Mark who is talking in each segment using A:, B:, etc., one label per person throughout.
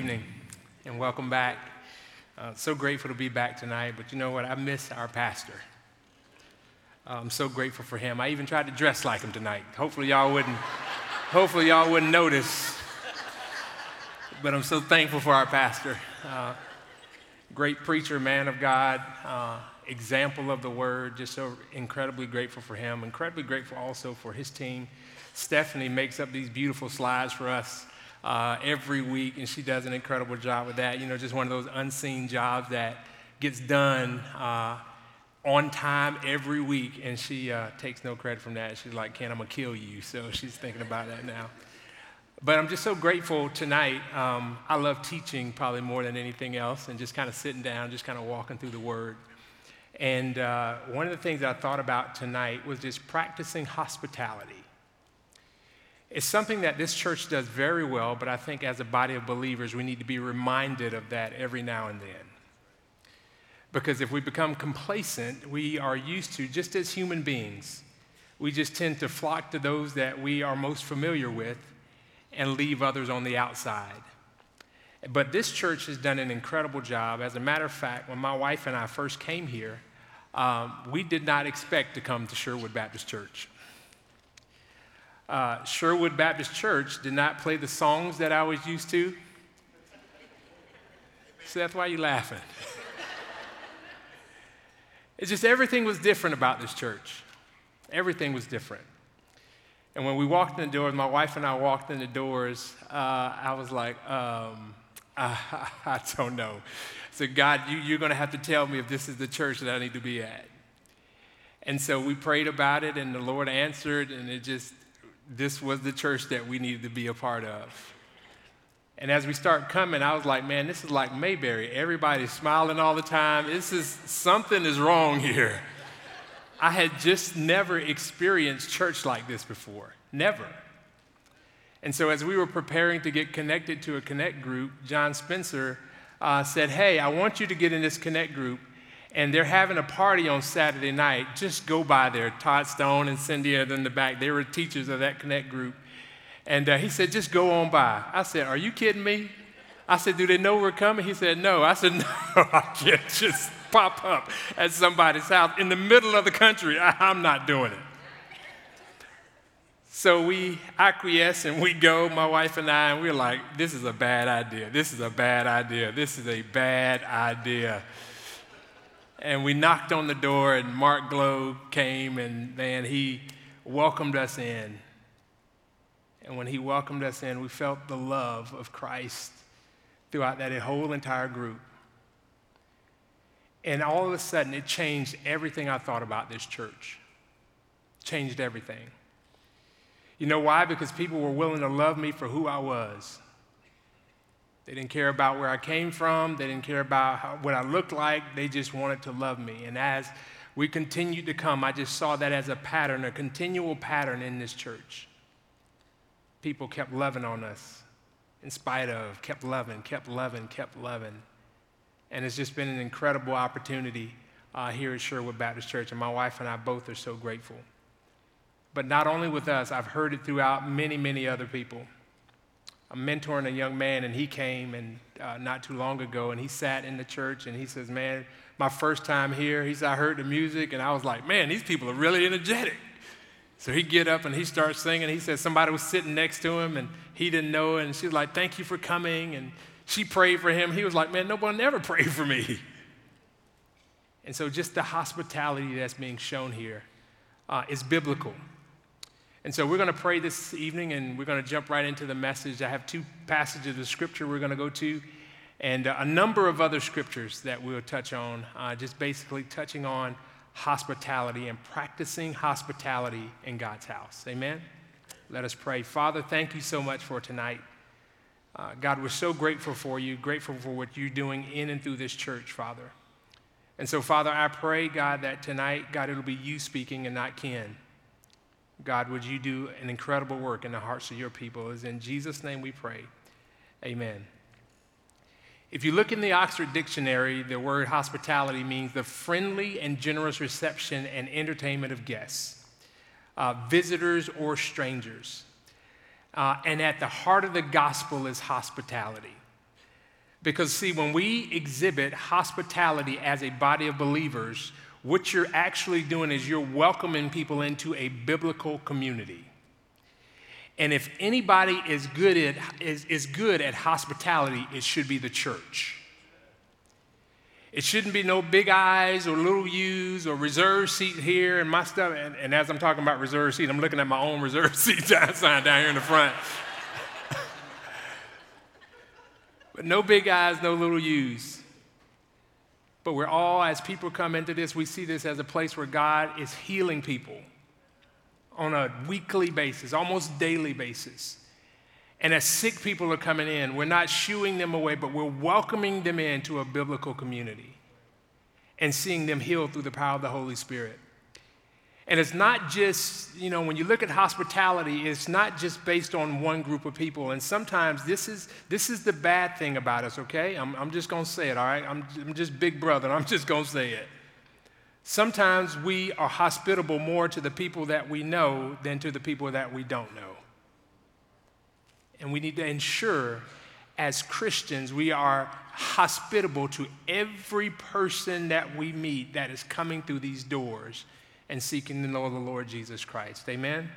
A: evening and welcome back. Uh, so grateful to be back tonight, but you know what? I miss our pastor. Uh, I'm so grateful for him. I even tried to dress like him tonight. Hopefully y'all wouldn't, hopefully y'all wouldn't notice. But I'm so thankful for our pastor. Uh, great preacher, man of God, uh, example of the word. Just so incredibly grateful for him. Incredibly grateful also for his team. Stephanie makes up these beautiful slides for us uh, every week, and she does an incredible job with that. You know, just one of those unseen jobs that gets done uh, on time every week, and she uh, takes no credit from that. She's like, Ken, I'm gonna kill you. So she's thinking about that now. But I'm just so grateful tonight. Um, I love teaching probably more than anything else, and just kind of sitting down, just kind of walking through the Word. And uh, one of the things I thought about tonight was just practicing hospitality. It's something that this church does very well, but I think as a body of believers, we need to be reminded of that every now and then. Because if we become complacent, we are used to, just as human beings, we just tend to flock to those that we are most familiar with and leave others on the outside. But this church has done an incredible job. As a matter of fact, when my wife and I first came here, um, we did not expect to come to Sherwood Baptist Church uh, Sherwood Baptist Church did not play the songs that I was used to. So that's why you're laughing. it's just everything was different about this church. Everything was different. And when we walked in the doors, my wife and I walked in the doors, uh, I was like, um, I, I, don't know. So, God, you, you're going to have to tell me if this is the church that I need to be at. And so we prayed about it, and the Lord answered, and it just, this was the church that we needed to be a part of. And as we start coming, I was like, man, this is like Mayberry. Everybody's smiling all the time. This is something is wrong here. I had just never experienced church like this before. Never. And so, as we were preparing to get connected to a connect group, John Spencer uh, said, Hey, I want you to get in this connect group and they're having a party on Saturday night. Just go by there. Todd Stone and Cindy are in the back. They were teachers of that Connect group. And uh, he said, just go on by. I said, are you kidding me? I said, do they know we're coming? He said, no. I said, no, I can't just pop up at somebody's house in the middle of the country. I, I'm not doing it. So we acquiesce and we go, my wife and I, and we're like, this is a bad idea. This is a bad idea. This is a bad idea and we knocked on the door, and Mark Globe came, and man, he welcomed us in. And when he welcomed us in, we felt the love of Christ throughout that whole entire group. And all of a sudden, it changed everything I thought about this church. Changed everything. You know why? Because people were willing to love me for who I was. They didn't care about where I came from. They didn't care about how, what I looked like. They just wanted to love me. And as we continued to come, I just saw that as a pattern, a continual pattern in this church. People kept loving on us in spite of, kept loving, kept loving, kept loving. And it's just been an incredible opportunity uh, here at Sherwood Baptist Church. And my wife and I both are so grateful. But not only with us, I've heard it throughout many, many other people. I'm mentoring a young man, and he came and uh, not too long ago, and he sat in the church, and he says, "Man, my first time here." He said, "I heard the music, and I was like, man, these people are really energetic." So he get up and he starts singing. He said somebody was sitting next to him, and he didn't know, and she's like, "Thank you for coming," and she prayed for him. He was like, "Man, nobody ever prayed for me." And so, just the hospitality that's being shown here uh, is biblical. And so we're going to pray this evening and we're going to jump right into the message. I have two passages of scripture we're going to go to and a number of other scriptures that we'll touch on, uh, just basically touching on hospitality and practicing hospitality in God's house. Amen? Let us pray. Father, thank you so much for tonight. Uh, God, we're so grateful for you, grateful for what you're doing in and through this church, Father. And so, Father, I pray, God, that tonight, God, it'll be you speaking and not Ken. God, would you do an incredible work in the hearts of your people? Is in Jesus' name we pray. Amen. If you look in the Oxford Dictionary, the word hospitality means the friendly and generous reception and entertainment of guests, uh, visitors, or strangers. Uh, and at the heart of the gospel is hospitality. Because, see, when we exhibit hospitality as a body of believers, what you're actually doing is you're welcoming people into a biblical community. And if anybody is good at, is, is good at hospitality, it should be the church. It shouldn't be no big eyes or little U's or reserve seat here and my stuff. And, and as I'm talking about reserve seat, I'm looking at my own reserve seat sign down here in the front. but no big eyes, no little U's. But we're all, as people come into this, we see this as a place where God is healing people on a weekly basis, almost daily basis. And as sick people are coming in, we're not shooing them away, but we're welcoming them into a biblical community and seeing them healed through the power of the Holy Spirit. And it's not just, you know, when you look at hospitality, it's not just based on one group of people. And sometimes this is, this is the bad thing about us, okay? I'm, I'm just going to say it, all right? I'm, I'm just big brother, I'm just going to say it. Sometimes we are hospitable more to the people that we know than to the people that we don't know. And we need to ensure, as Christians, we are hospitable to every person that we meet that is coming through these doors and seeking to know the Lord Jesus Christ. Amen?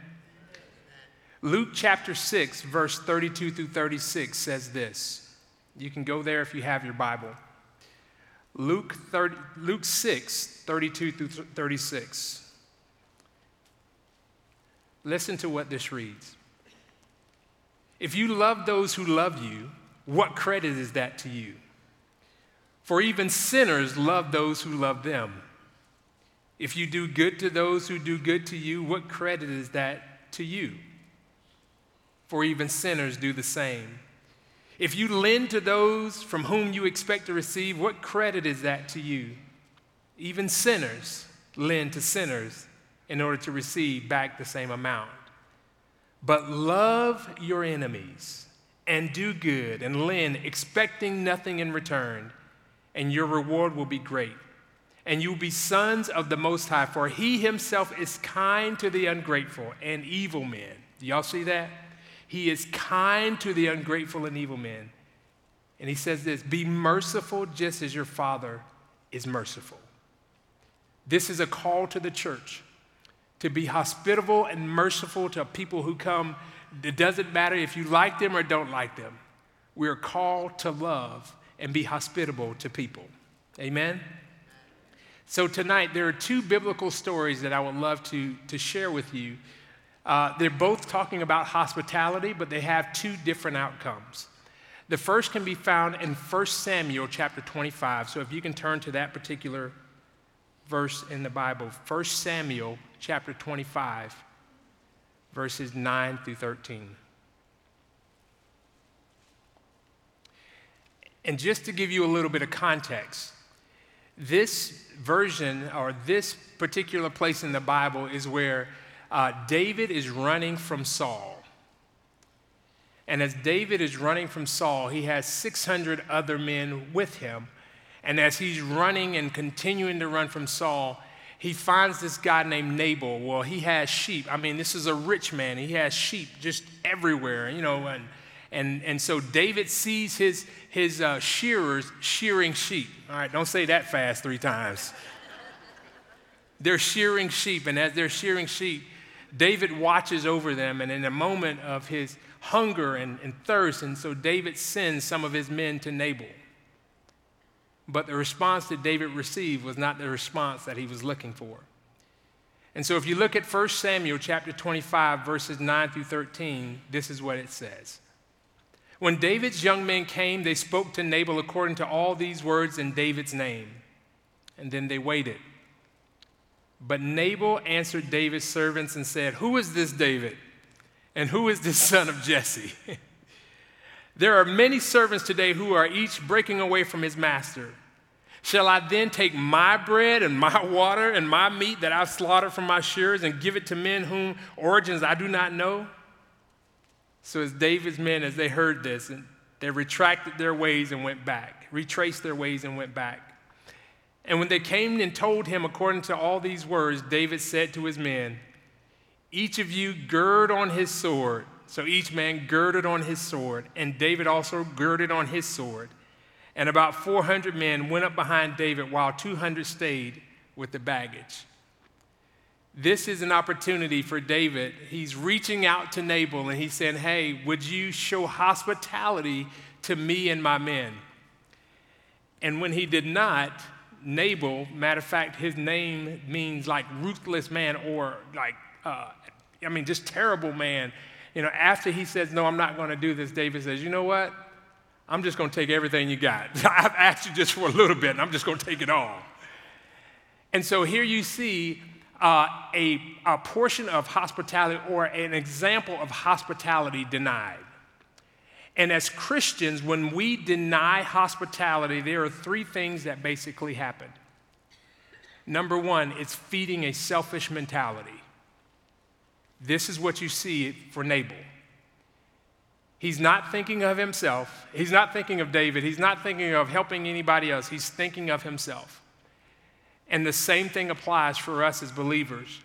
A: Luke chapter 6, verse 32 through 36 says this. You can go there if you have your Bible. Luke, 30, Luke 6, 32 through 36. Listen to what this reads. If you love those who love you, what credit is that to you? For even sinners love those who love them. If you do good to those who do good to you, what credit is that to you? For even sinners do the same. If you lend to those from whom you expect to receive, what credit is that to you? Even sinners lend to sinners in order to receive back the same amount. But love your enemies and do good and lend, expecting nothing in return, and your reward will be great. And you'll be sons of the Most High, for He Himself is kind to the ungrateful and evil men. Do y'all see that? He is kind to the ungrateful and evil men. And He says this Be merciful just as your Father is merciful. This is a call to the church to be hospitable and merciful to people who come. It doesn't matter if you like them or don't like them. We're called to love and be hospitable to people. Amen? So, tonight, there are two biblical stories that I would love to, to share with you. Uh, they're both talking about hospitality, but they have two different outcomes. The first can be found in 1 Samuel chapter 25. So, if you can turn to that particular verse in the Bible, 1 Samuel chapter 25, verses 9 through 13. And just to give you a little bit of context, this version or this particular place in the Bible is where uh, David is running from Saul. And as David is running from Saul, he has 600 other men with him and as he's running and continuing to run from Saul, he finds this guy named Nabal. Well, he has sheep. I mean, this is a rich man. He has sheep just everywhere, you know. And, and, and so David sees his, his uh, shearers shearing sheep. All right, don't say that fast three times. they're shearing sheep, and as they're shearing sheep, David watches over them, and in a moment of his hunger and, and thirst, and so David sends some of his men to Nabal. But the response that David received was not the response that he was looking for. And so if you look at 1 Samuel chapter 25 verses 9 through 13, this is what it says. When David's young men came, they spoke to Nabal according to all these words in David's name. And then they waited. But Nabal answered David's servants and said, Who is this David? And who is this son of Jesse? There are many servants today who are each breaking away from his master. Shall I then take my bread and my water and my meat that I've slaughtered from my shears and give it to men whom origins I do not know? So, as David's men, as they heard this, and they retracted their ways and went back, retraced their ways and went back. And when they came and told him according to all these words, David said to his men, Each of you gird on his sword. So each man girded on his sword, and David also girded on his sword. And about 400 men went up behind David while 200 stayed with the baggage. This is an opportunity for David. He's reaching out to Nabal and he's saying, Hey, would you show hospitality to me and my men? And when he did not, Nabal, matter of fact, his name means like ruthless man or like, uh, I mean, just terrible man. You know, after he says, No, I'm not going to do this, David says, You know what? I'm just going to take everything you got. I've asked you just for a little bit, and I'm just going to take it all. And so here you see uh, a, a portion of hospitality or an example of hospitality denied. And as Christians, when we deny hospitality, there are three things that basically happen. Number one, it's feeding a selfish mentality. This is what you see for Nabal. He's not thinking of himself. He's not thinking of David. He's not thinking of helping anybody else. He's thinking of himself. And the same thing applies for us as believers.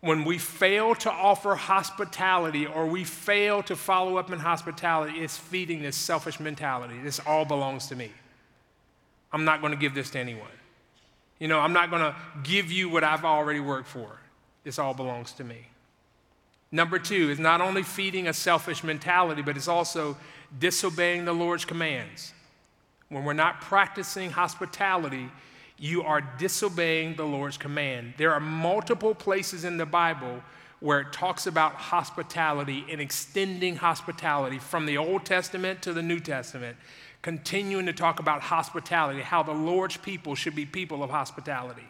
A: When we fail to offer hospitality or we fail to follow up in hospitality, it's feeding this selfish mentality. This all belongs to me. I'm not going to give this to anyone. You know, I'm not going to give you what I've already worked for. This all belongs to me. Number two is not only feeding a selfish mentality, but it's also disobeying the Lord's commands. When we're not practicing hospitality, you are disobeying the Lord's command. There are multiple places in the Bible where it talks about hospitality and extending hospitality from the Old Testament to the New Testament, continuing to talk about hospitality, how the Lord's people should be people of hospitality.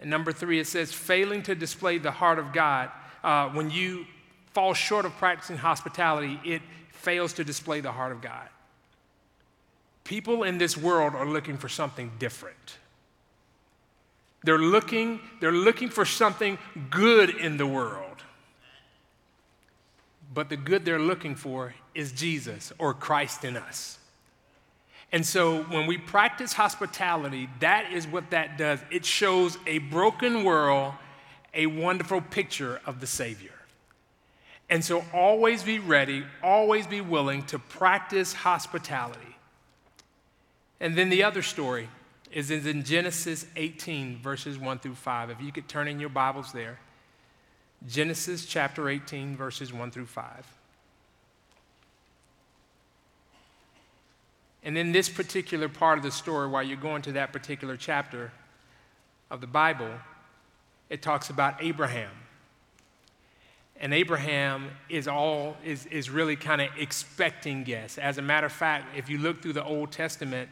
A: And number three, it says, failing to display the heart of God. Uh, when you fall short of practicing hospitality, it fails to display the heart of God. People in this world are looking for something different. They're looking, they're looking for something good in the world. But the good they're looking for is Jesus or Christ in us. And so when we practice hospitality, that is what that does. It shows a broken world a wonderful picture of the Savior. And so always be ready, always be willing to practice hospitality. And then the other story is in Genesis 18, verses 1 through 5. If you could turn in your Bibles there. Genesis chapter 18, verses 1 through 5. And in this particular part of the story, while you're going to that particular chapter of the Bible, it talks about Abraham. And Abraham is all is, is really kind of expecting guests. As a matter of fact, if you look through the Old Testament,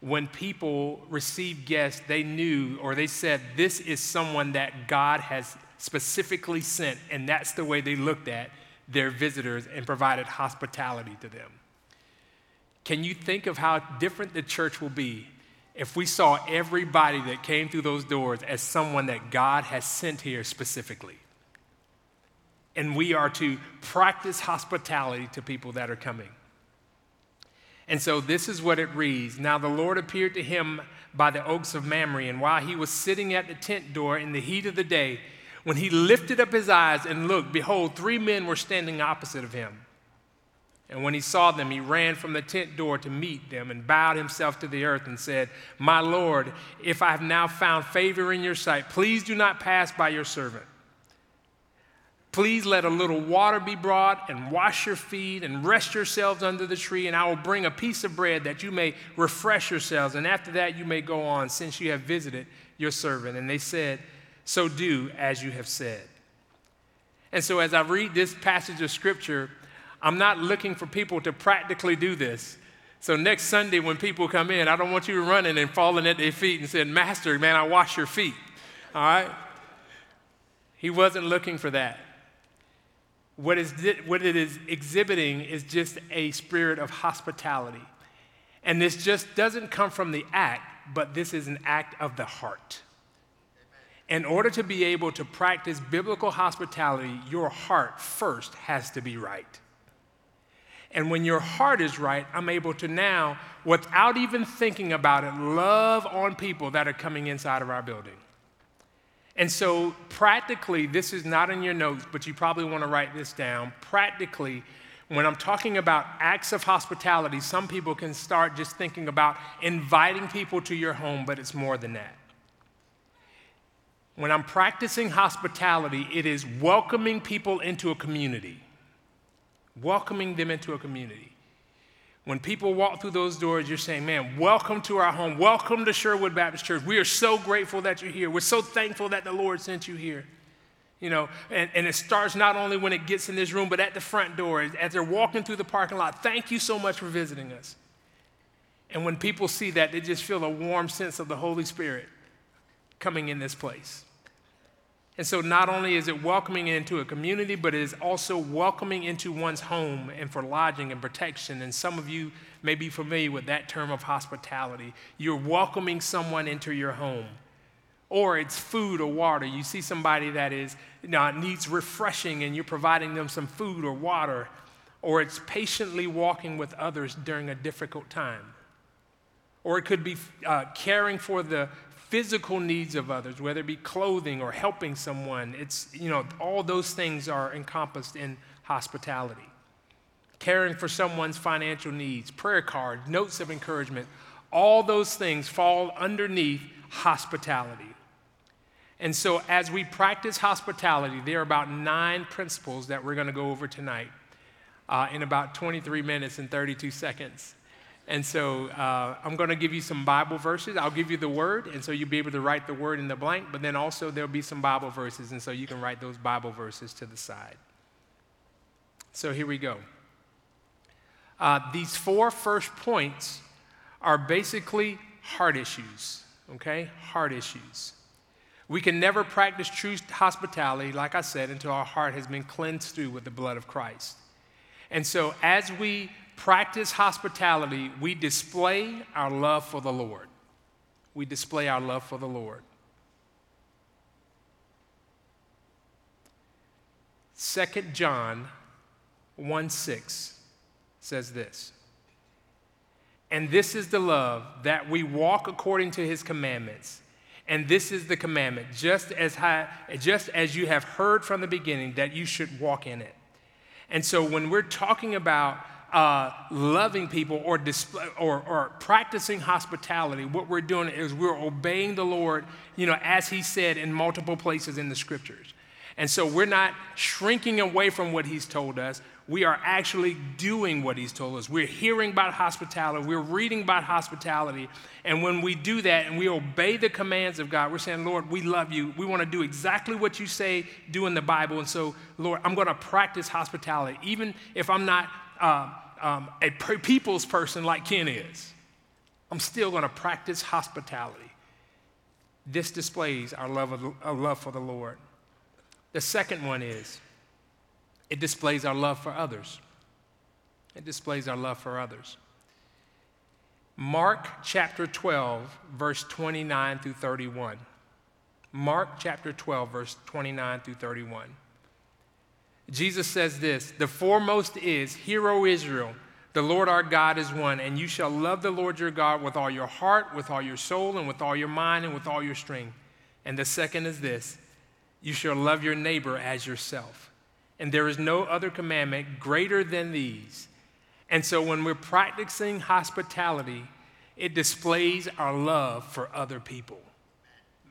A: when people received guests, they knew or they said, This is someone that God has specifically sent, and that's the way they looked at their visitors and provided hospitality to them. Can you think of how different the church will be if we saw everybody that came through those doors as someone that God has sent here specifically? And we are to practice hospitality to people that are coming. And so this is what it reads Now the Lord appeared to him by the oaks of Mamre, and while he was sitting at the tent door in the heat of the day, when he lifted up his eyes and looked, behold, three men were standing opposite of him. And when he saw them, he ran from the tent door to meet them and bowed himself to the earth and said, My Lord, if I have now found favor in your sight, please do not pass by your servant. Please let a little water be brought and wash your feet and rest yourselves under the tree, and I will bring a piece of bread that you may refresh yourselves. And after that, you may go on, since you have visited your servant. And they said, So do as you have said. And so, as I read this passage of scripture, I'm not looking for people to practically do this. So, next Sunday, when people come in, I don't want you running and falling at their feet and saying, Master, man, I wash your feet. All right? He wasn't looking for that. What, is, what it is exhibiting is just a spirit of hospitality. And this just doesn't come from the act, but this is an act of the heart. In order to be able to practice biblical hospitality, your heart first has to be right. And when your heart is right, I'm able to now, without even thinking about it, love on people that are coming inside of our building. And so, practically, this is not in your notes, but you probably want to write this down. Practically, When I'm talking about acts of hospitality, some people can start just thinking about inviting people to your home, but it's more than that. When I'm practicing hospitality, it is welcoming people into a community, welcoming them into a community. When people walk through those doors, you're saying, Man, welcome to our home. Welcome to Sherwood Baptist Church. We are so grateful that you're here. We're so thankful that the Lord sent you here. You know, and, and it starts not only when it gets in this room, but at the front door as they're walking through the parking lot. Thank you so much for visiting us. And when people see that, they just feel a warm sense of the Holy Spirit coming in this place. And so, not only is it welcoming into a community, but it is also welcoming into one's home and for lodging and protection. And some of you may be familiar with that term of hospitality. You're welcoming someone into your home. Or it's food or water. You see somebody that is, you know, needs refreshing and you're providing them some food or water. Or it's patiently walking with others during a difficult time. Or it could be uh, caring for the physical needs of others, whether it be clothing or helping someone. It's, you know, all those things are encompassed in hospitality. Caring for someone's financial needs, prayer cards, notes of encouragement, all those things fall underneath hospitality. And so, as we practice hospitality, there are about nine principles that we're going to go over tonight uh, in about 23 minutes and 32 seconds. And so uh, I'm going to give you some Bible verses. I'll give you the word, and so you'll be able to write the word in the blank, but then also there'll be some Bible verses, and so you can write those Bible verses to the side. So here we go. Uh, these four first points are basically heart issues, okay? Heart issues. We can never practice true hospitality, like I said, until our heart has been cleansed through with the blood of Christ. And so, as we practice hospitality, we display our love for the Lord. We display our love for the Lord. Second John 1 6 says this. And this is the love that we walk according to his commandments. And this is the commandment, just as, high, just as you have heard from the beginning, that you should walk in it. And so when we're talking about uh, loving people or, or, or practicing hospitality, what we're doing is we're obeying the Lord, you know, as He said in multiple places in the scriptures. And so we're not shrinking away from what He's told us. We are actually doing what He's told us. We're hearing about hospitality, we're reading about hospitality. And when we do that and we obey the commands of God, we're saying, Lord, we love you. We want to do exactly what you say do in the Bible. And so, Lord, I'm going to practice hospitality, even if I'm not um, um, a people's person like Ken is. I'm still going to practice hospitality. This displays our love, of, our love for the Lord. The second one is it displays our love for others. It displays our love for others. Mark chapter 12, verse 29 through 31. Mark chapter 12, verse 29 through 31. Jesus says this The foremost is, Hear, O Israel, the Lord our God is one, and you shall love the Lord your God with all your heart, with all your soul, and with all your mind, and with all your strength. And the second is this You shall love your neighbor as yourself. And there is no other commandment greater than these. And so when we're practicing hospitality, it displays our love for other people.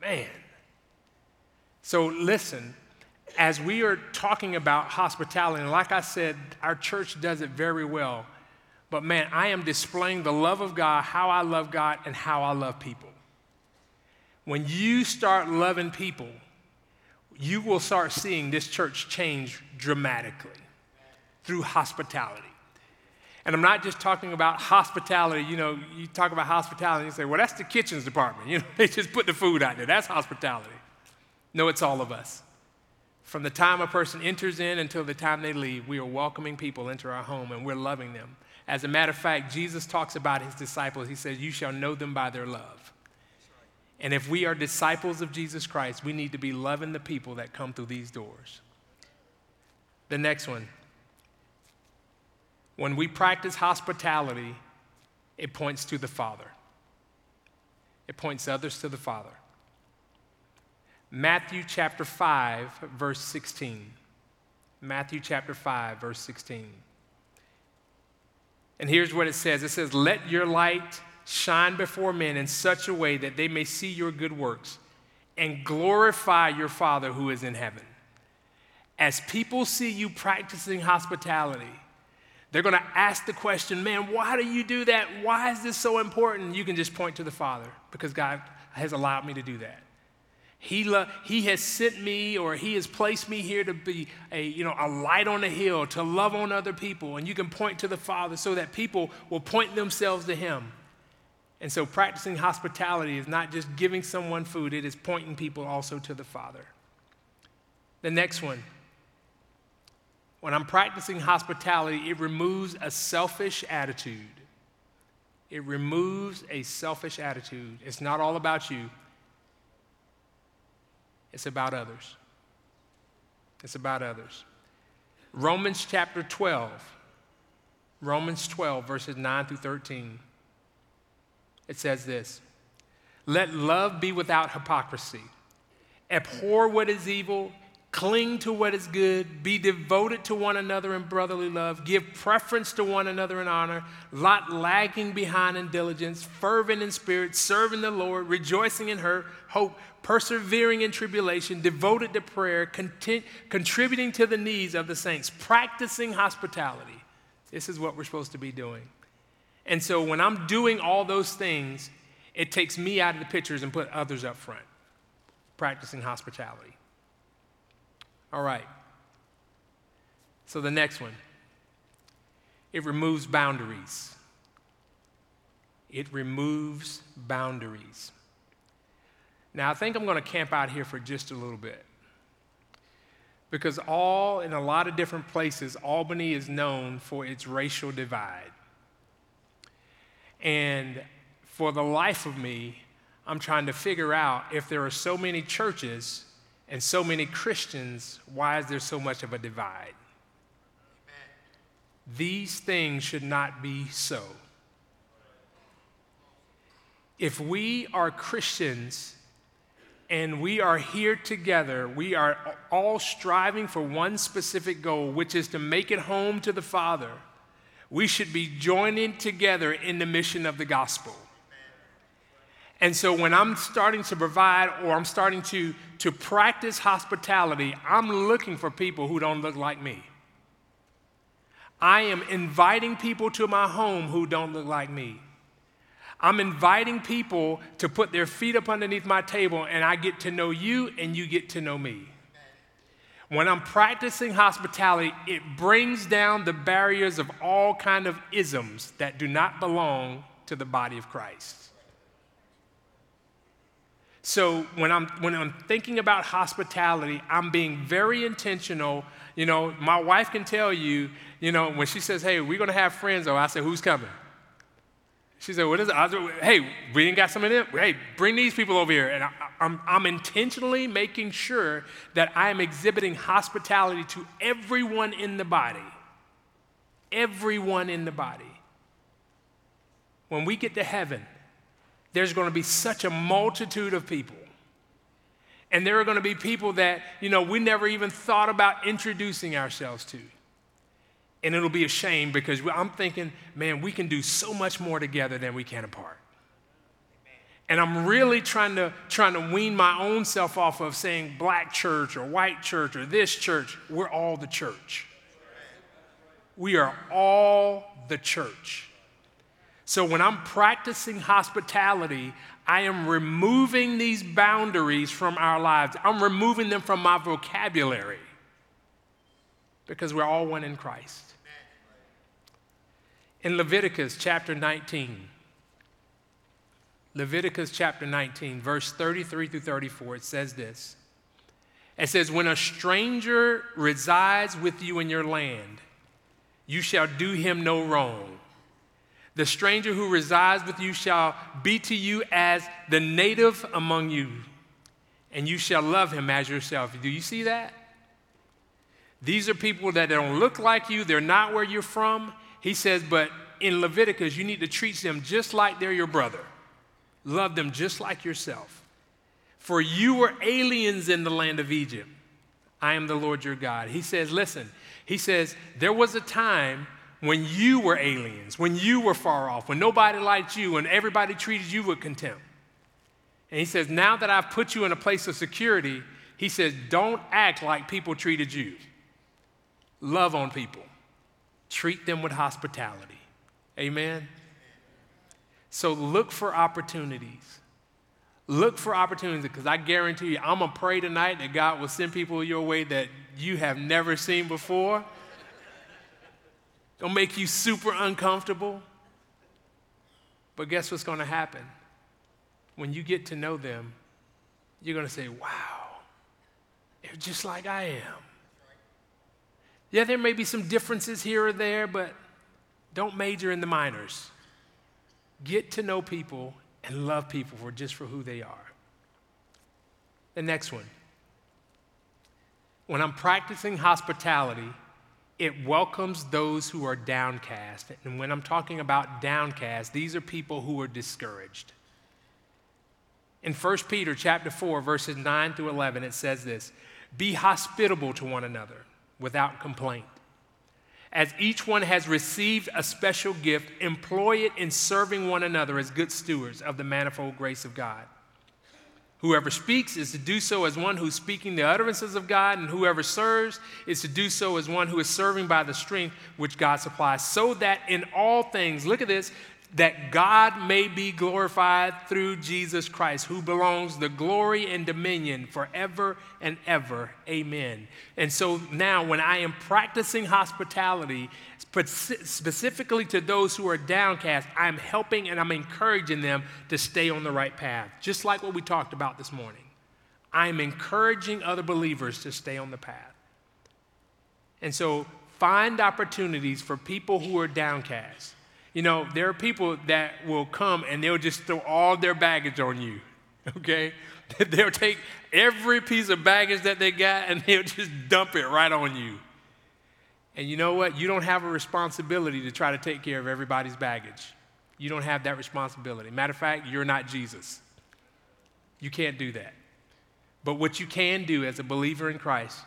A: Man. So listen, as we are talking about hospitality, and like I said, our church does it very well. But man, I am displaying the love of God, how I love God, and how I love people. When you start loving people, you will start seeing this church change dramatically through hospitality. And I'm not just talking about hospitality. You know, you talk about hospitality and you say, well, that's the kitchens department. You know, they just put the food out there. That's hospitality. No, it's all of us. From the time a person enters in until the time they leave, we are welcoming people into our home and we're loving them. As a matter of fact, Jesus talks about his disciples. He says, You shall know them by their love. And if we are disciples of Jesus Christ, we need to be loving the people that come through these doors. The next one. When we practice hospitality, it points to the Father. It points others to the Father. Matthew chapter 5, verse 16. Matthew chapter 5, verse 16. And here's what it says it says, Let your light shine before men in such a way that they may see your good works and glorify your Father who is in heaven. As people see you practicing hospitality, they're going to ask the question, man, why do you do that? Why is this so important? You can just point to the Father because God has allowed me to do that. He, lo- he has sent me or he has placed me here to be a, you know, a light on the hill, to love on other people. And you can point to the Father so that people will point themselves to him. And so practicing hospitality is not just giving someone food, it is pointing people also to the Father. The next one. When I'm practicing hospitality, it removes a selfish attitude. It removes a selfish attitude. It's not all about you, it's about others. It's about others. Romans chapter 12, Romans 12, verses 9 through 13. It says this Let love be without hypocrisy. Abhor what is evil, cling to what is good, be devoted to one another in brotherly love, give preference to one another in honor, not lagging behind in diligence, fervent in spirit, serving the Lord, rejoicing in her hope persevering in tribulation, devoted to prayer, content, contributing to the needs of the saints, practicing hospitality. This is what we're supposed to be doing. And so when I'm doing all those things, it takes me out of the pictures and put others up front, practicing hospitality. All right. So the next one it removes boundaries. It removes boundaries. Now, I think I'm going to camp out here for just a little bit. Because all, in a lot of different places, Albany is known for its racial divide. And for the life of me, I'm trying to figure out if there are so many churches and so many Christians, why is there so much of a divide? Amen. These things should not be so. If we are Christians and we are here together. We are all striving for one specific goal, which is to make it home to the Father. We should be joining together in the mission of the gospel. And so when I'm starting to provide or I'm starting to, to practice hospitality, I'm looking for people who don't look like me. I am inviting people to my home who don't look like me. I'm inviting people to put their feet up underneath my table, and I get to know you, and you get to know me. When I'm practicing hospitality, it brings down the barriers of all kind of isms that do not belong to the body of Christ. So when I'm when I'm thinking about hospitality, I'm being very intentional. You know, my wife can tell you, you know, when she says, "Hey, we're going to have friends," oh, I say, "Who's coming?" She said, What is it? I said, Hey, we ain't got some of them. Hey, bring these people over here. And I, I'm, I'm intentionally making sure that I am exhibiting hospitality to everyone in the body. Everyone in the body. When we get to heaven, there's going to be such a multitude of people. And there are going to be people that, you know, we never even thought about introducing ourselves to. And it'll be a shame because I'm thinking, man, we can do so much more together than we can apart. And I'm really trying to, trying to wean my own self off of saying black church or white church or this church. We're all the church. We are all the church. So when I'm practicing hospitality, I am removing these boundaries from our lives. I'm removing them from my vocabulary because we're all one in Christ. In Leviticus chapter 19, Leviticus chapter 19, verse 33 through 34, it says this. It says, When a stranger resides with you in your land, you shall do him no wrong. The stranger who resides with you shall be to you as the native among you, and you shall love him as yourself. Do you see that? These are people that don't look like you, they're not where you're from, he says, but in Leviticus, you need to treat them just like they're your brother. Love them just like yourself. For you were aliens in the land of Egypt. I am the Lord your God. He says, listen, he says, there was a time when you were aliens, when you were far off, when nobody liked you, when everybody treated you with contempt. And he says, Now that I've put you in a place of security, he says, Don't act like people treated you. Love on people, treat them with hospitality. Amen? So look for opportunities. Look for opportunities because I guarantee you, I'm going to pray tonight that God will send people your way that you have never seen before. Don't make you super uncomfortable. But guess what's going to happen? When you get to know them, you're going to say, wow, they're just like I am. Yeah, there may be some differences here or there, but don't major in the minors. Get to know people and love people for just for who they are. The next one. When I'm practicing hospitality, it welcomes those who are downcast. And when I'm talking about downcast, these are people who are discouraged. In 1 Peter chapter 4 verses 9 through 11 it says this, "Be hospitable to one another without complaint. As each one has received a special gift, employ it in serving one another as good stewards of the manifold grace of God." Whoever speaks is to do so as one who's speaking the utterances of God, and whoever serves is to do so as one who is serving by the strength which God supplies, so that in all things, look at this, that God may be glorified through Jesus Christ, who belongs the glory and dominion forever and ever. Amen. And so now, when I am practicing hospitality, specifically to those who are downcast, I'm helping and I'm encouraging them to stay on the right path, just like what we talked about this morning. I'm encouraging other believers to stay on the path. And so, find opportunities for people who are downcast you know, there are people that will come and they'll just throw all their baggage on you, okay? they'll take every piece of baggage that they got and they'll just dump it right on you. And you know what? You don't have a responsibility to try to take care of everybody's baggage. You don't have that responsibility. Matter of fact, you're not Jesus. You can't do that. But what you can do as a believer in Christ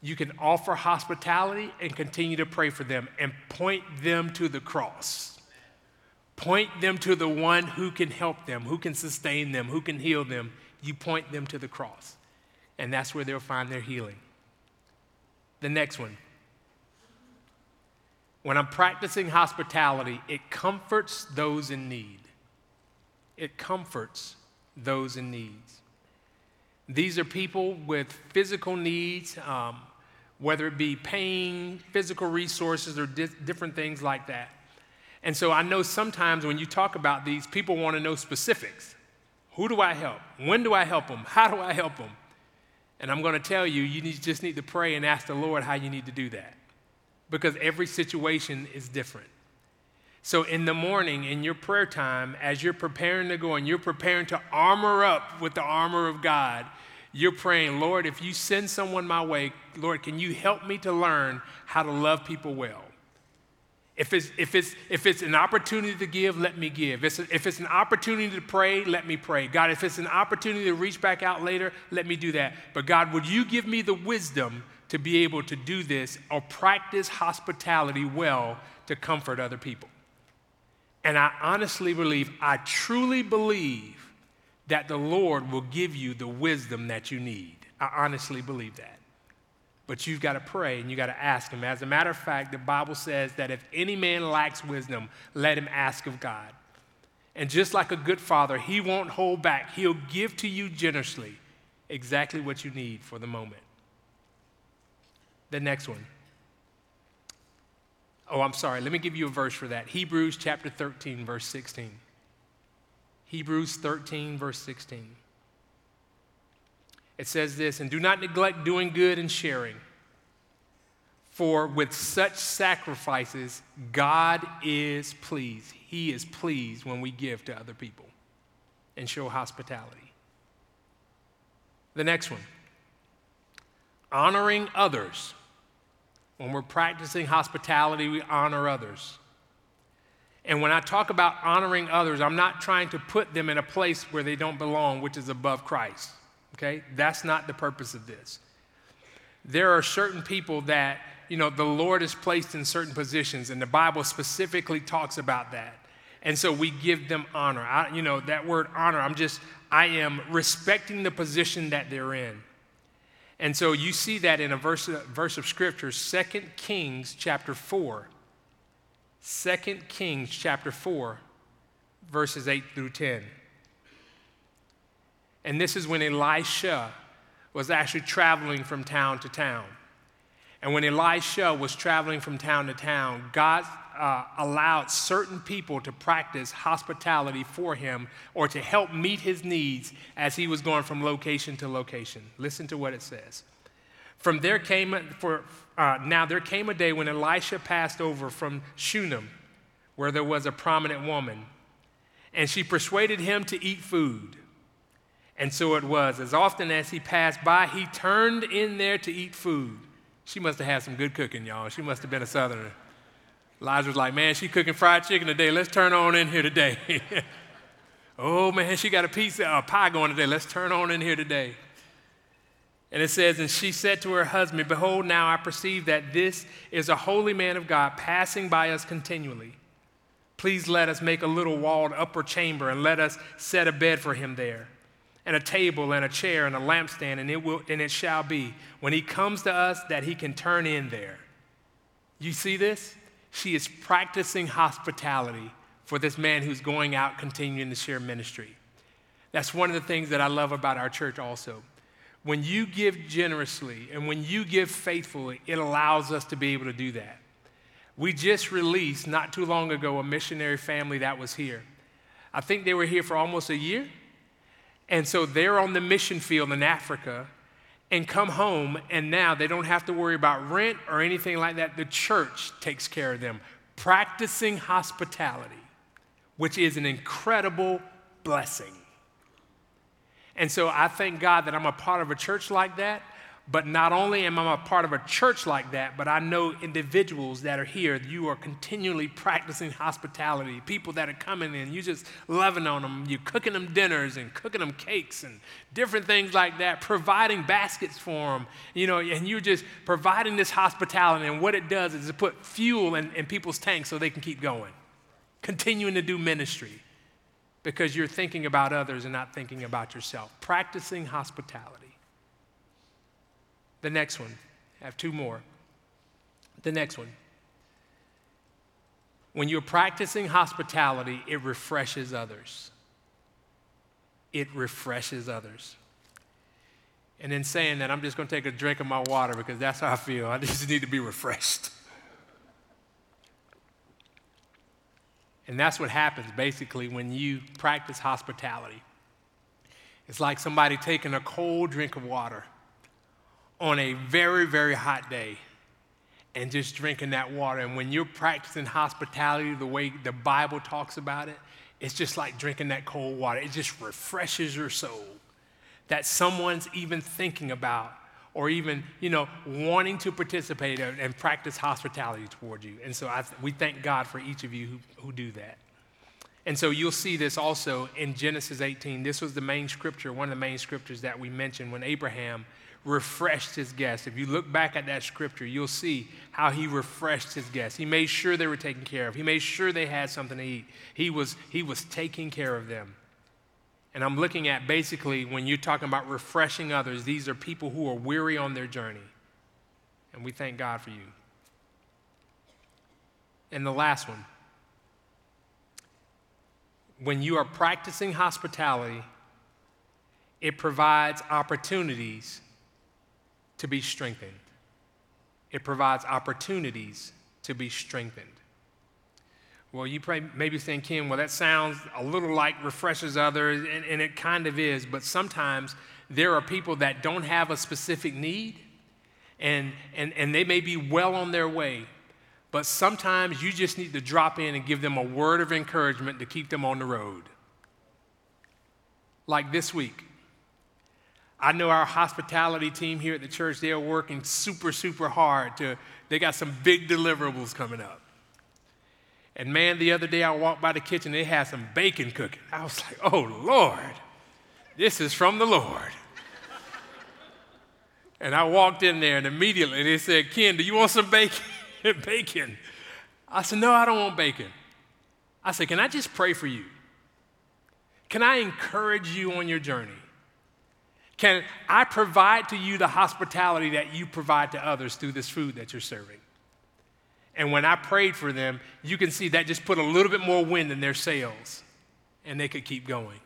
A: you can offer hospitality and continue to pray for them and point them to the cross. Point them to the one who can help them, who can sustain them, who can heal them. You point them to the cross. And that's where they'll find their healing. The next one. When I'm practicing hospitality, it comforts those in need. It comforts those in needs. These are people with physical needs, um, whether it be pain, physical resources, or di- different things like that. And so I know sometimes when you talk about these, people want to know specifics. Who do I help? When do I help them? How do I help them? And I'm going to tell you, you just need to pray and ask the Lord how you need to do that. Because every situation is different. So in the morning, in your prayer time, as you're preparing to go and you're preparing to armor up with the armor of God, you're praying, Lord, if you send someone my way, Lord, can you help me to learn how to love people well? If it's, if it's, if it's an opportunity to give, let me give. If it's, if it's an opportunity to pray, let me pray. God, if it's an opportunity to reach back out later, let me do that. But God, would you give me the wisdom to be able to do this or practice hospitality well to comfort other people? And I honestly believe, I truly believe that the Lord will give you the wisdom that you need. I honestly believe that. But you've got to pray and you've got to ask Him. As a matter of fact, the Bible says that if any man lacks wisdom, let him ask of God. And just like a good father, He won't hold back, He'll give to you generously exactly what you need for the moment. The next one. Oh, I'm sorry. Let me give you a verse for that. Hebrews chapter 13, verse 16. Hebrews 13, verse 16. It says this, and do not neglect doing good and sharing, for with such sacrifices, God is pleased. He is pleased when we give to other people and show hospitality. The next one honoring others. When we're practicing hospitality, we honor others. And when I talk about honoring others, I'm not trying to put them in a place where they don't belong, which is above Christ. Okay? That's not the purpose of this. There are certain people that you know, the Lord is placed in certain positions, and the Bible specifically talks about that. And so we give them honor. I, you know, that word honor, I'm just, I am respecting the position that they're in. And so you see that in a verse, a verse of scripture, 2 Kings chapter 4. 2 Kings chapter 4, verses 8 through 10. And this is when Elisha was actually traveling from town to town. And when Elisha was traveling from town to town, God uh, allowed certain people to practice hospitality for him or to help meet his needs as he was going from location to location. Listen to what it says. From there came for uh, now there came a day when Elisha passed over from Shunem, where there was a prominent woman, and she persuaded him to eat food. And so it was. As often as he passed by, he turned in there to eat food. She must have had some good cooking, y'all. She must have been a southerner. Elijah was like, man, she cooking fried chicken today. Let's turn on in here today. oh, man, she got a pizza, a pie going today. Let's turn on in here today. And it says, And she said to her husband, Behold, now I perceive that this is a holy man of God passing by us continually. Please let us make a little walled upper chamber and let us set a bed for him there and a table and a chair and a lampstand, and it, will, and it shall be when he comes to us that he can turn in there. You see this? She is practicing hospitality for this man who's going out continuing to share ministry. That's one of the things that I love about our church also. When you give generously and when you give faithfully, it allows us to be able to do that. We just released not too long ago a missionary family that was here. I think they were here for almost a year. And so they're on the mission field in Africa and come home, and now they don't have to worry about rent or anything like that. The church takes care of them, practicing hospitality, which is an incredible blessing. And so I thank God that I'm a part of a church like that but not only am I a part of a church like that, but I know individuals that are here. You are continually practicing hospitality. People that are coming in, you just loving on them. You're cooking them dinners and cooking them cakes and different things like that, providing baskets for them. You know, and you're just providing this hospitality. And what it does is it put fuel in, in people's tanks so they can keep going, continuing to do ministry because you're thinking about others and not thinking about yourself. Practicing hospitality. The next one, I have two more. The next one. When you're practicing hospitality, it refreshes others. It refreshes others. And in saying that, I'm just going to take a drink of my water because that's how I feel. I just need to be refreshed. And that's what happens basically when you practice hospitality. It's like somebody taking a cold drink of water on a very, very hot day and just drinking that water. And when you're practicing hospitality the way the Bible talks about it, it's just like drinking that cold water. It just refreshes your soul that someone's even thinking about or even, you know, wanting to participate and practice hospitality toward you. And so I, we thank God for each of you who, who do that. And so you'll see this also in Genesis 18. This was the main scripture, one of the main scriptures that we mentioned when Abraham refreshed his guests. If you look back at that scripture, you'll see how he refreshed his guests. He made sure they were taken care of. He made sure they had something to eat. He was, he was taking care of them. And I'm looking at basically when you're talking about refreshing others, these are people who are weary on their journey. And we thank God for you. And the last one when you are practicing hospitality, it provides opportunities to be strengthened. It provides opportunities to be strengthened. Well, you may be thinking, well, that sounds a little like refreshes others, and, and it kind of is, but sometimes there are people that don't have a specific need, and, and, and they may be well on their way, but sometimes you just need to drop in and give them a word of encouragement to keep them on the road. Like this week, I know our hospitality team here at the church, they are working super, super hard to, they got some big deliverables coming up. And man, the other day I walked by the kitchen, they had some bacon cooking. I was like, oh Lord, this is from the Lord. And I walked in there and immediately they said, Ken, do you want some bacon? bacon. I said, No, I don't want bacon. I said, Can I just pray for you? Can I encourage you on your journey? Can I provide to you the hospitality that you provide to others through this food that you're serving? And when I prayed for them, you can see that just put a little bit more wind in their sails and they could keep going.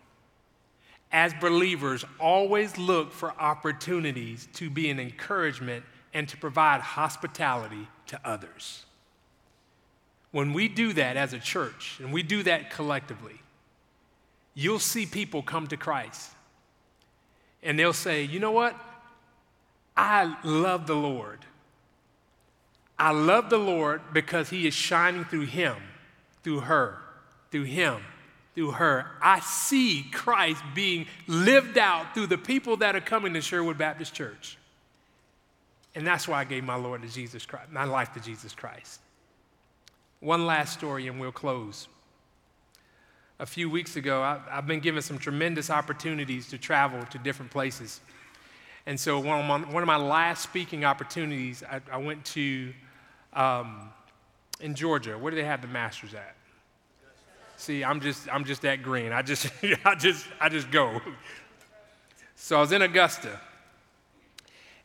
A: As believers, always look for opportunities to be an encouragement and to provide hospitality to others. When we do that as a church, and we do that collectively, you'll see people come to Christ. And they'll say, you know what? I love the Lord. I love the Lord because He is shining through him, through her, through him, through her. I see Christ being lived out through the people that are coming to Sherwood Baptist Church. And that's why I gave my Lord to Jesus Christ, my life to Jesus Christ. One last story and we'll close. A few weeks ago, I, have been given some tremendous opportunities to travel to different places. And so, one of my, one of my last speaking opportunities, I, I went to um, in Georgia. Where do they have the Masters at? See, I'm just, I'm just that green. I just, I just, I just go. So I was in Augusta.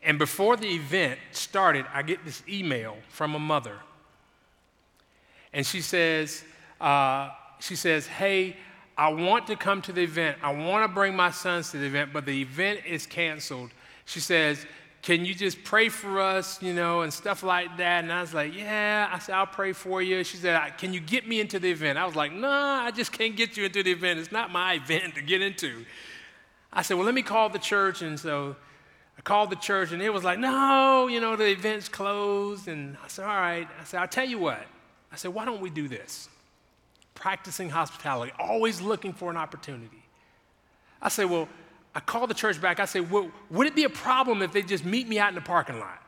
A: And before the event started, I get this email from a mother. And she says, uh, she says, hey, I want to come to the event. I want to bring my sons to the event, but the event is canceled. She says, can you just pray for us, you know, and stuff like that? And I was like, yeah. I said, I'll pray for you. She said, can you get me into the event? I was like, nah, I just can't get you into the event. It's not my event to get into. I said, well, let me call the church. And so I called the church, and it was like, no, you know, the event's closed. And I said, all right. I said, I'll tell you what. I said, why don't we do this? Practicing hospitality, always looking for an opportunity. I say, well, I call the church back. I said, well, would it be a problem if they just meet me out in the parking lot?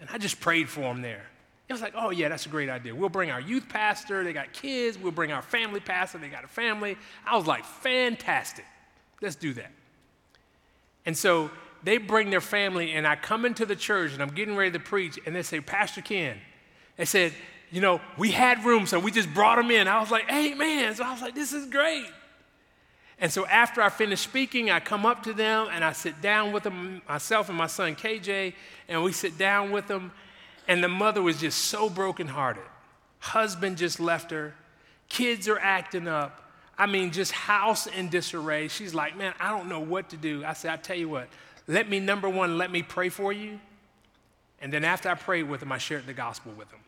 A: And I just prayed for them there. It was like, oh, yeah, that's a great idea. We'll bring our youth pastor, they got kids. We'll bring our family pastor, they got a family. I was like, fantastic. Let's do that. And so they bring their family, and I come into the church and I'm getting ready to preach, and they say, Pastor Ken, they said, you know, we had room, so we just brought them in. I was like, hey, man. So I was like, this is great. And so after I finished speaking, I come up to them and I sit down with them, myself and my son KJ, and we sit down with them. And the mother was just so brokenhearted. Husband just left her, kids are acting up. I mean, just house in disarray. She's like, man, I don't know what to do. I said, I tell you what, let me, number one, let me pray for you. And then after I prayed with them, I shared the gospel with them.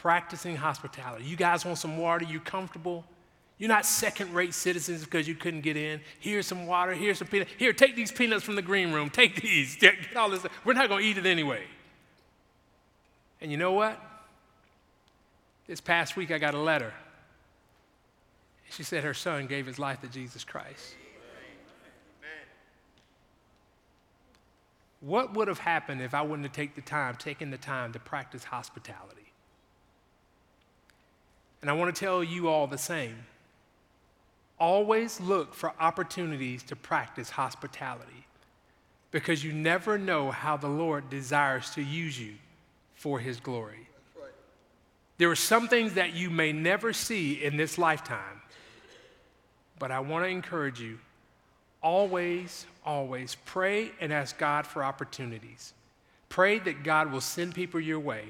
A: Practicing hospitality. You guys want some water? You comfortable? You're not second rate citizens because you couldn't get in. Here's some water. Here's some peanuts. Here, take these peanuts from the green room. Take these. Get all this. We're not going to eat it anyway. And you know what? This past week, I got a letter. She said her son gave his life to Jesus Christ. What would have happened if I wouldn't have taken the time, taken the time to practice hospitality? And I want to tell you all the same always look for opportunities to practice hospitality because you never know how the Lord desires to use you for his glory. There are some things that you may never see in this lifetime, but I want to encourage you always, always pray and ask God for opportunities. Pray that God will send people your way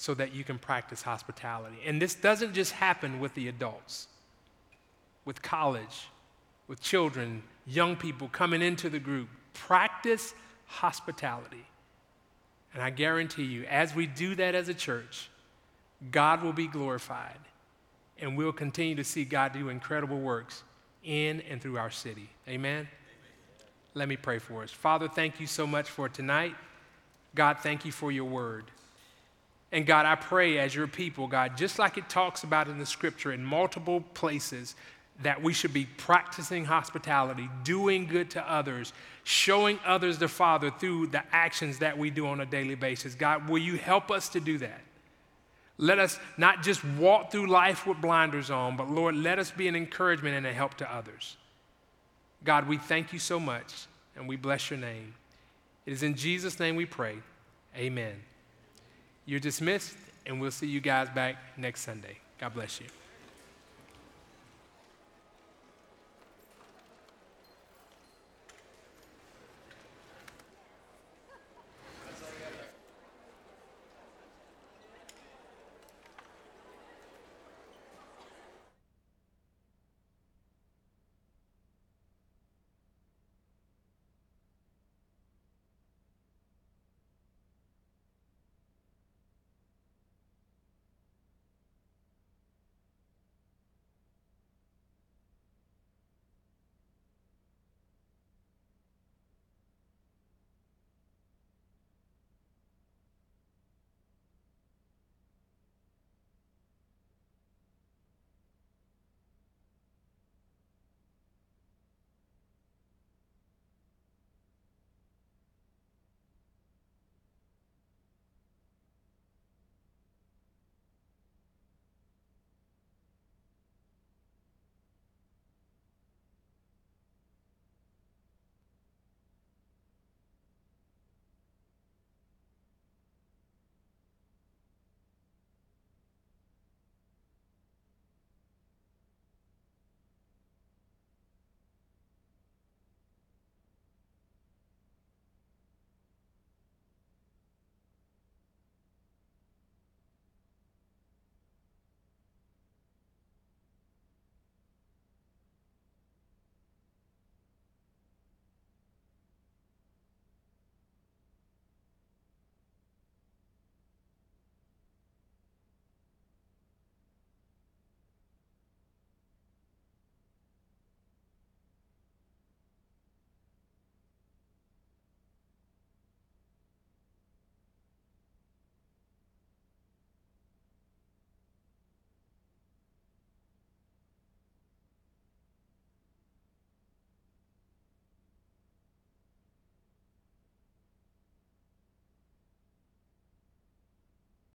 A: so that you can practice hospitality. And this doesn't just happen with the adults with college, with children, young people coming into the group. Practice hospitality. And I guarantee you, as we do that as a church, God will be glorified and we'll continue to see God do incredible works in and through our city. Amen? Amen? Let me pray for us. Father, thank you so much for tonight. God, thank you for your word. And God, I pray as your people, God, just like it talks about in the scripture in multiple places, that we should be practicing hospitality, doing good to others, showing others the Father through the actions that we do on a daily basis. God, will you help us to do that? Let us not just walk through life with blinders on, but Lord, let us be an encouragement and a help to others. God, we thank you so much and we bless your name. It is in Jesus' name we pray. Amen. You're dismissed, and we'll see you guys back next Sunday. God bless you.